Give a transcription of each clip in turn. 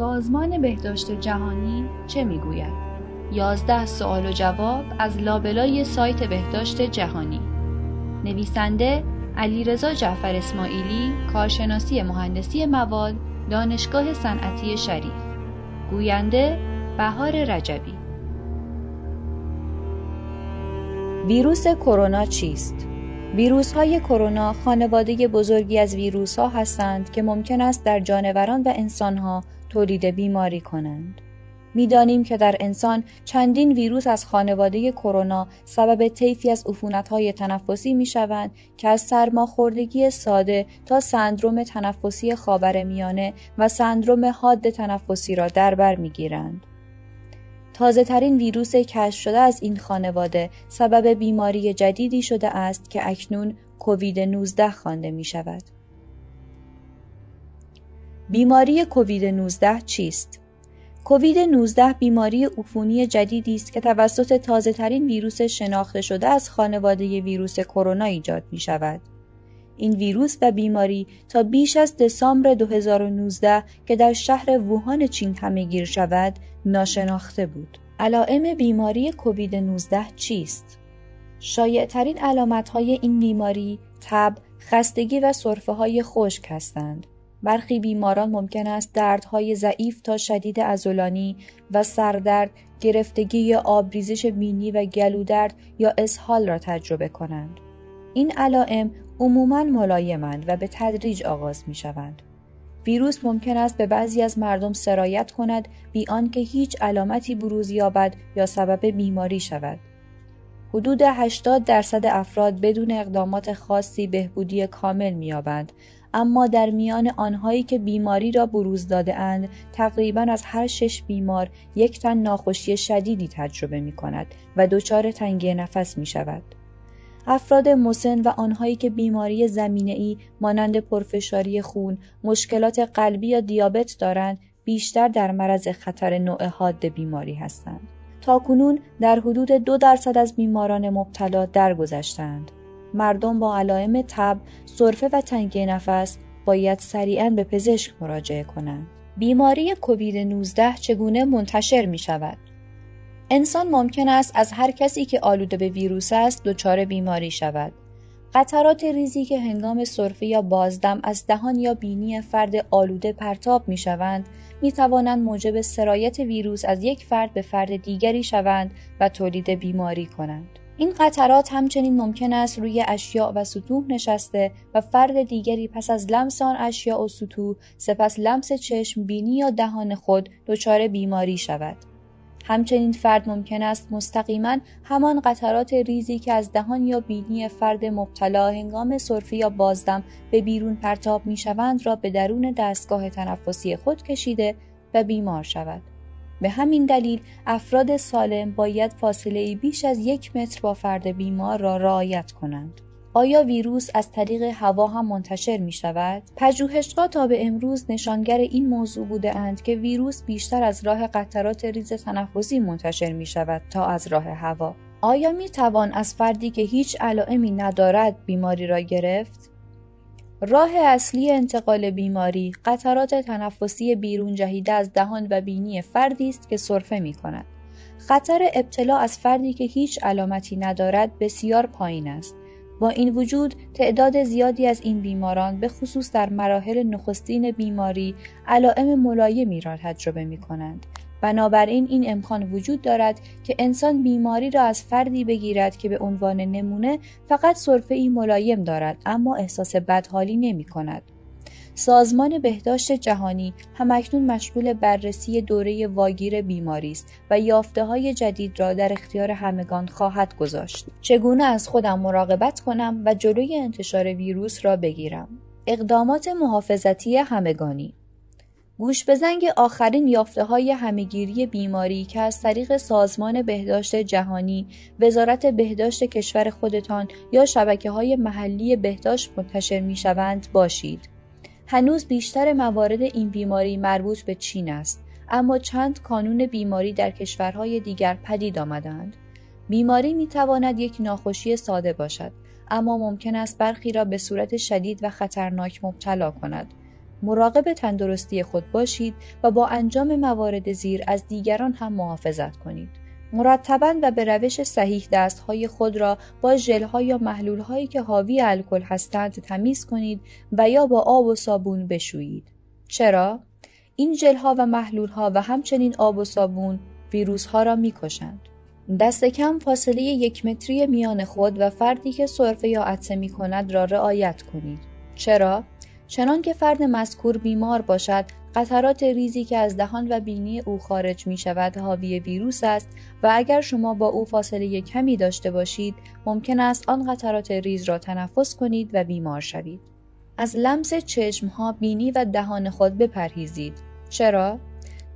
سازمان بهداشت جهانی چه می‌گوید؟ یازده سوال و جواب از لابلای سایت بهداشت جهانی نویسنده علیرضا جعفر اسماعیلی کارشناسی مهندسی مواد دانشگاه صنعتی شریف گوینده بهار رجبی ویروس کرونا چیست؟ ویروس های کرونا خانواده بزرگی از ویروس ها هستند که ممکن است در جانوران و انسان ها تولید بیماری کنند. می‌دانیم که در انسان چندین ویروس از خانواده کرونا سبب طیفی از های تنفسی می شوند که از سرماخوردگی ساده تا سندروم تنفسی خاورمیانه و سندروم حاد تنفسی را در بر می‌گیرند. تازه ترین ویروس کشف شده از این خانواده سبب بیماری جدیدی شده است که اکنون کووید 19 خوانده می شود. بیماری کووید 19 چیست؟ کووید 19 بیماری عفونی جدیدی است که توسط تازه ترین ویروس شناخته شده از خانواده ویروس کرونا ایجاد می شود. این ویروس و بیماری تا بیش از دسامبر 2019 که در شهر ووهان چین همهگیر شود ناشناخته بود. علائم بیماری کووید 19 چیست؟ شایعترین علامت های این بیماری تب، خستگی و صرفه های خشک هستند. برخی بیماران ممکن است دردهای ضعیف تا شدید ازولانی و سردرد، گرفتگی آبریزش بینی و گلودرد یا اسهال را تجربه کنند. این علائم عموماً ملایمند و به تدریج آغاز می شوند. ویروس ممکن است به بعضی از مردم سرایت کند بی آنکه هیچ علامتی بروز یابد یا سبب بیماری شود. حدود 80 درصد افراد بدون اقدامات خاصی بهبودی کامل می‌یابند اما در میان آنهایی که بیماری را بروز داده اند تقریبا از هر شش بیمار یک تن ناخوشی شدیدی تجربه می کند و دچار تنگی نفس می شود. افراد مسن و آنهایی که بیماری زمینه ای مانند پرفشاری خون، مشکلات قلبی یا دیابت دارند بیشتر در معرض خطر نوع حاد بیماری هستند. تا کنون در حدود دو درصد از بیماران مبتلا درگذشتند. مردم با علائم تب، سرفه و تنگی نفس باید سریعا به پزشک مراجعه کنند. بیماری کووید 19 چگونه منتشر می شود؟ انسان ممکن است از هر کسی که آلوده به ویروس است دچار بیماری شود. قطرات ریزی که هنگام سرفه یا بازدم از دهان یا بینی فرد آلوده پرتاب می شوند می توانند موجب سرایت ویروس از یک فرد به فرد دیگری شوند و تولید بیماری کنند. این قطرات همچنین ممکن است روی اشیاء و سطوح نشسته و فرد دیگری پس از لمس آن اشیاء و سطوح سپس لمس چشم بینی یا دهان خود دچار بیماری شود. همچنین فرد ممکن است مستقیما همان قطرات ریزی که از دهان یا بینی فرد مبتلا هنگام سرفه یا بازدم به بیرون پرتاب می شوند را به درون دستگاه تنفسی خود کشیده و بیمار شود. به همین دلیل افراد سالم باید فاصله بیش از یک متر با فرد بیمار را رعایت کنند. آیا ویروس از طریق هوا هم منتشر می شود؟ پژوهشها تا به امروز نشانگر این موضوع بوده اند که ویروس بیشتر از راه قطرات ریز تنفسی منتشر می شود تا از راه هوا. آیا می توان از فردی که هیچ علائمی ندارد بیماری را گرفت؟ راه اصلی انتقال بیماری قطرات تنفسی بیرون جهیده از دهان و بینی فردی است که سرفه می کند. خطر ابتلا از فردی که هیچ علامتی ندارد بسیار پایین است. با این وجود تعداد زیادی از این بیماران به خصوص در مراحل نخستین بیماری علائم ملایمی را تجربه می کنند. بنابراین این امکان وجود دارد که انسان بیماری را از فردی بگیرد که به عنوان نمونه فقط صرفه ای ملایم دارد اما احساس بدحالی نمی کند. سازمان بهداشت جهانی همکنون مشغول بررسی دوره واگیر بیماری است و یافته های جدید را در اختیار همگان خواهد گذاشت. چگونه از خودم مراقبت کنم و جلوی انتشار ویروس را بگیرم؟ اقدامات محافظتی همگانی گوش به زنگ آخرین یافته های همگیری بیماری که از طریق سازمان بهداشت جهانی، وزارت بهداشت کشور خودتان یا شبکه های محلی بهداشت منتشر می شوند باشید. هنوز بیشتر موارد این بیماری مربوط به چین است اما چند کانون بیماری در کشورهای دیگر پدید آمدند بیماری می تواند یک ناخوشی ساده باشد اما ممکن است برخی را به صورت شدید و خطرناک مبتلا کند مراقب تندرستی خود باشید و با انجام موارد زیر از دیگران هم محافظت کنید. مرتبا و به روش صحیح دستهای خود را با ژلها یا محلولهایی که حاوی الکل هستند تمیز کنید و یا با آب و صابون بشویید. چرا؟ این ژلها و محلولها و همچنین آب و صابون ویروسها را می‌کشند. دست کم فاصله یک متری میان خود و فردی که سرفه یا عطسه می کند را رعایت کنید. چرا؟ چنان که فرد مذکور بیمار باشد قطرات ریزی که از دهان و بینی او خارج می شود حاوی ویروس است و اگر شما با او فاصله کمی داشته باشید ممکن است آن قطرات ریز را تنفس کنید و بیمار شوید. از لمس چشم ها بینی و دهان خود بپرهیزید. چرا؟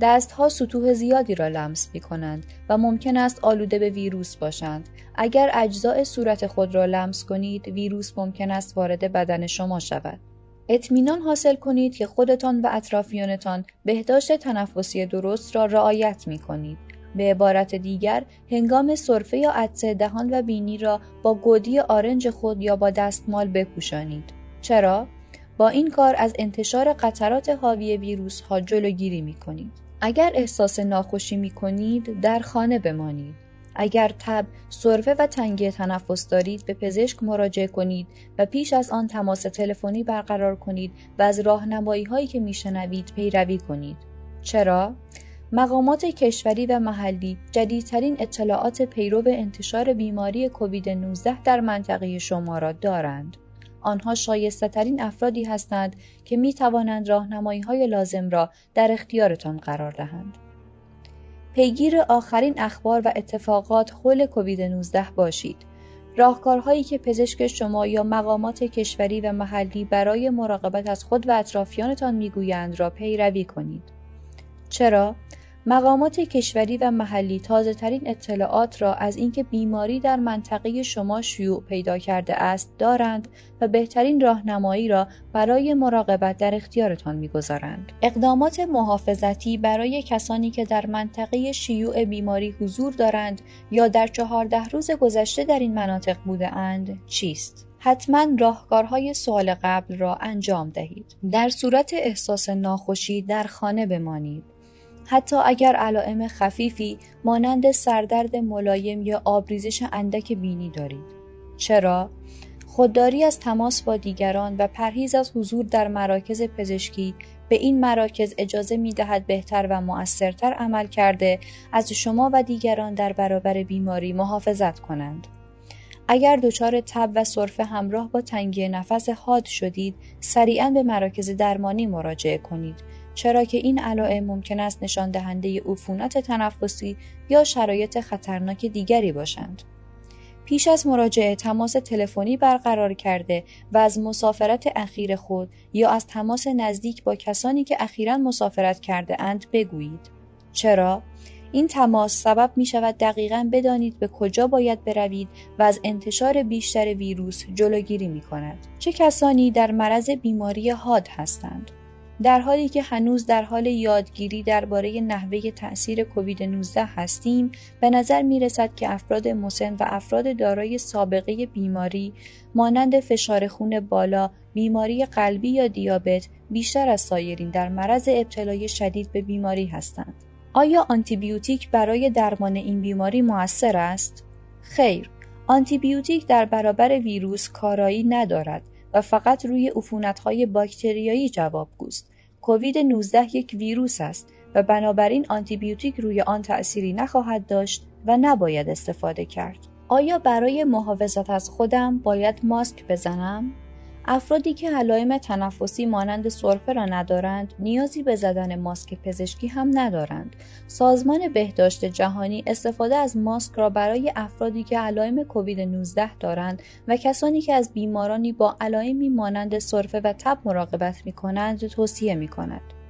دستها سطوح زیادی را لمس می کنند و ممکن است آلوده به ویروس باشند. اگر اجزاء صورت خود را لمس کنید، ویروس ممکن است وارد بدن شما شود. اطمینان حاصل کنید که خودتان و اطرافیانتان بهداشت تنفسی درست را رعایت می کنید. به عبارت دیگر هنگام سرفه یا عطسه دهان و بینی را با گودی آرنج خود یا با دستمال بپوشانید. چرا؟ با این کار از انتشار قطرات حاوی ویروس ها جلوگیری می کنید. اگر احساس ناخوشی می کنید در خانه بمانید. اگر تب، سرفه و تنگی تنفس دارید به پزشک مراجعه کنید و پیش از آن تماس تلفنی برقرار کنید و از راهنمایی هایی که میشنوید پیروی کنید. چرا؟ مقامات کشوری و محلی جدیدترین اطلاعات پیرو انتشار بیماری کووید 19 در منطقه شما را دارند. آنها شایسته ترین افرادی هستند که می توانند راهنمایی های لازم را در اختیارتان قرار دهند. پیگیر آخرین اخبار و اتفاقات حول کووید 19 باشید. راهکارهایی که پزشک شما یا مقامات کشوری و محلی برای مراقبت از خود و اطرافیانتان می‌گویند را پیروی کنید. چرا؟ مقامات کشوری و محلی تازه ترین اطلاعات را از اینکه بیماری در منطقه شما شیوع پیدا کرده است دارند و بهترین راهنمایی را برای مراقبت در اختیارتان می‌گذارند. اقدامات محافظتی برای کسانی که در منطقه شیوع بیماری حضور دارند یا در چهارده روز گذشته در این مناطق بوده اند چیست؟ حتما راهکارهای سوال قبل را انجام دهید. در صورت احساس ناخوشی در خانه بمانید. حتی اگر علائم خفیفی مانند سردرد ملایم یا آبریزش اندک بینی دارید. چرا؟ خودداری از تماس با دیگران و پرهیز از حضور در مراکز پزشکی به این مراکز اجازه می دهد بهتر و مؤثرتر عمل کرده از شما و دیگران در برابر بیماری محافظت کنند. اگر دچار تب و سرفه همراه با تنگی نفس حاد شدید، سریعا به مراکز درمانی مراجعه کنید چرا که این علائم ممکن است نشان دهنده عفونت تنفسی یا شرایط خطرناک دیگری باشند. پیش از مراجعه تماس تلفنی برقرار کرده و از مسافرت اخیر خود یا از تماس نزدیک با کسانی که اخیرا مسافرت کرده اند بگویید. چرا؟ این تماس سبب می شود دقیقا بدانید به کجا باید بروید و از انتشار بیشتر ویروس جلوگیری می کند. چه کسانی در مرض بیماری حاد هستند؟ در حالی که هنوز در حال یادگیری درباره نحوه تأثیر کووید 19 هستیم به نظر می رسد که افراد مسن و افراد دارای سابقه بیماری مانند فشار خون بالا، بیماری قلبی یا دیابت بیشتر از سایرین در مرض ابتلای شدید به بیماری هستند. آیا آنتیبیوتیک برای درمان این بیماری موثر است؟ خیر، آنتیبیوتیک در برابر ویروس کارایی ندارد و فقط روی عفونت‌های باکتریایی جوابگوست. کووید 19 یک ویروس است و بنابراین آنتیبیوتیک روی آن تأثیری نخواهد داشت و نباید استفاده کرد. آیا برای محافظت از خودم باید ماسک بزنم؟ افرادی که علائم تنفسی مانند سرفه را ندارند نیازی به زدن ماسک پزشکی هم ندارند سازمان بهداشت جهانی استفاده از ماسک را برای افرادی که علائم کووید 19 دارند و کسانی که از بیمارانی با علائمی مانند سرفه و تب مراقبت می کنند توصیه می کند.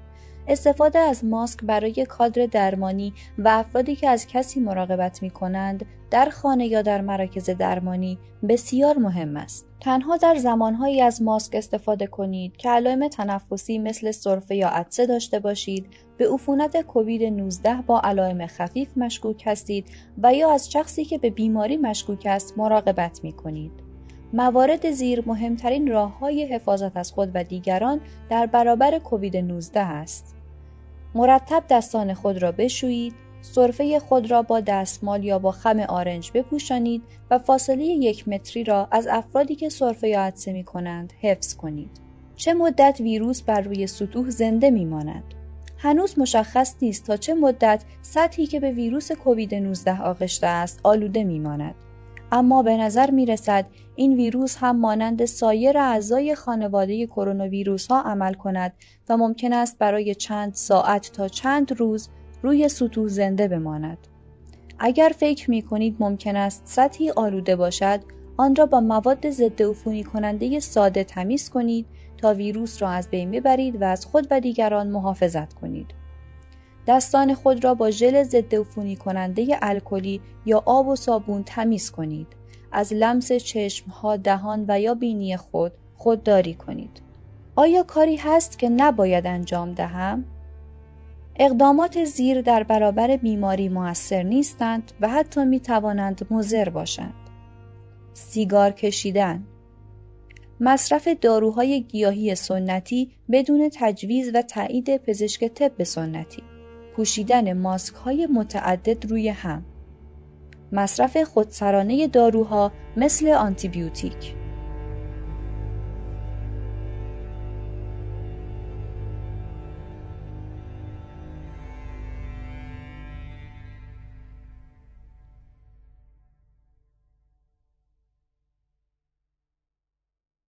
استفاده از ماسک برای کادر درمانی و افرادی که از کسی مراقبت می کنند در خانه یا در مراکز درمانی بسیار مهم است. تنها در زمانهایی از ماسک استفاده کنید که علائم تنفسی مثل سرفه یا عطسه داشته باشید، به عفونت کووید 19 با علائم خفیف مشکوک هستید و یا از شخصی که به بیماری مشکوک است مراقبت می کنید. موارد زیر مهمترین راه های حفاظت از خود و دیگران در برابر کووید 19 است. مرتب دستان خود را بشویید، صرفه خود را با دستمال یا با خم آرنج بپوشانید و فاصله یک متری را از افرادی که صرفه یا عدسه می کنند حفظ کنید. چه مدت ویروس بر روی سطوح زنده می ماند؟ هنوز مشخص نیست تا چه مدت سطحی که به ویروس کووید 19 آغشته است آلوده می ماند. اما به نظر می رسد این ویروس هم مانند سایر اعضای خانواده کرونا ویروس ها عمل کند و ممکن است برای چند ساعت تا چند روز روی سطوح زنده بماند. اگر فکر می کنید ممکن است سطحی آلوده باشد، آن را با مواد ضد عفونی کننده ساده تمیز کنید تا ویروس را از بین ببرید و از خود و دیگران محافظت کنید. دستان خود را با ژل ضد عفونی کننده الکلی یا آب و صابون تمیز کنید. از لمس چشم ها، دهان و یا بینی خود خودداری کنید. آیا کاری هست که نباید انجام دهم؟ اقدامات زیر در برابر بیماری موثر نیستند و حتی می توانند مضر باشند. سیگار کشیدن مصرف داروهای گیاهی سنتی بدون تجویز و تایید پزشک طب سنتی پوشیدن ماسک های متعدد روی هم. مصرف خودسرانه داروها مثل آنتیبیوتیک.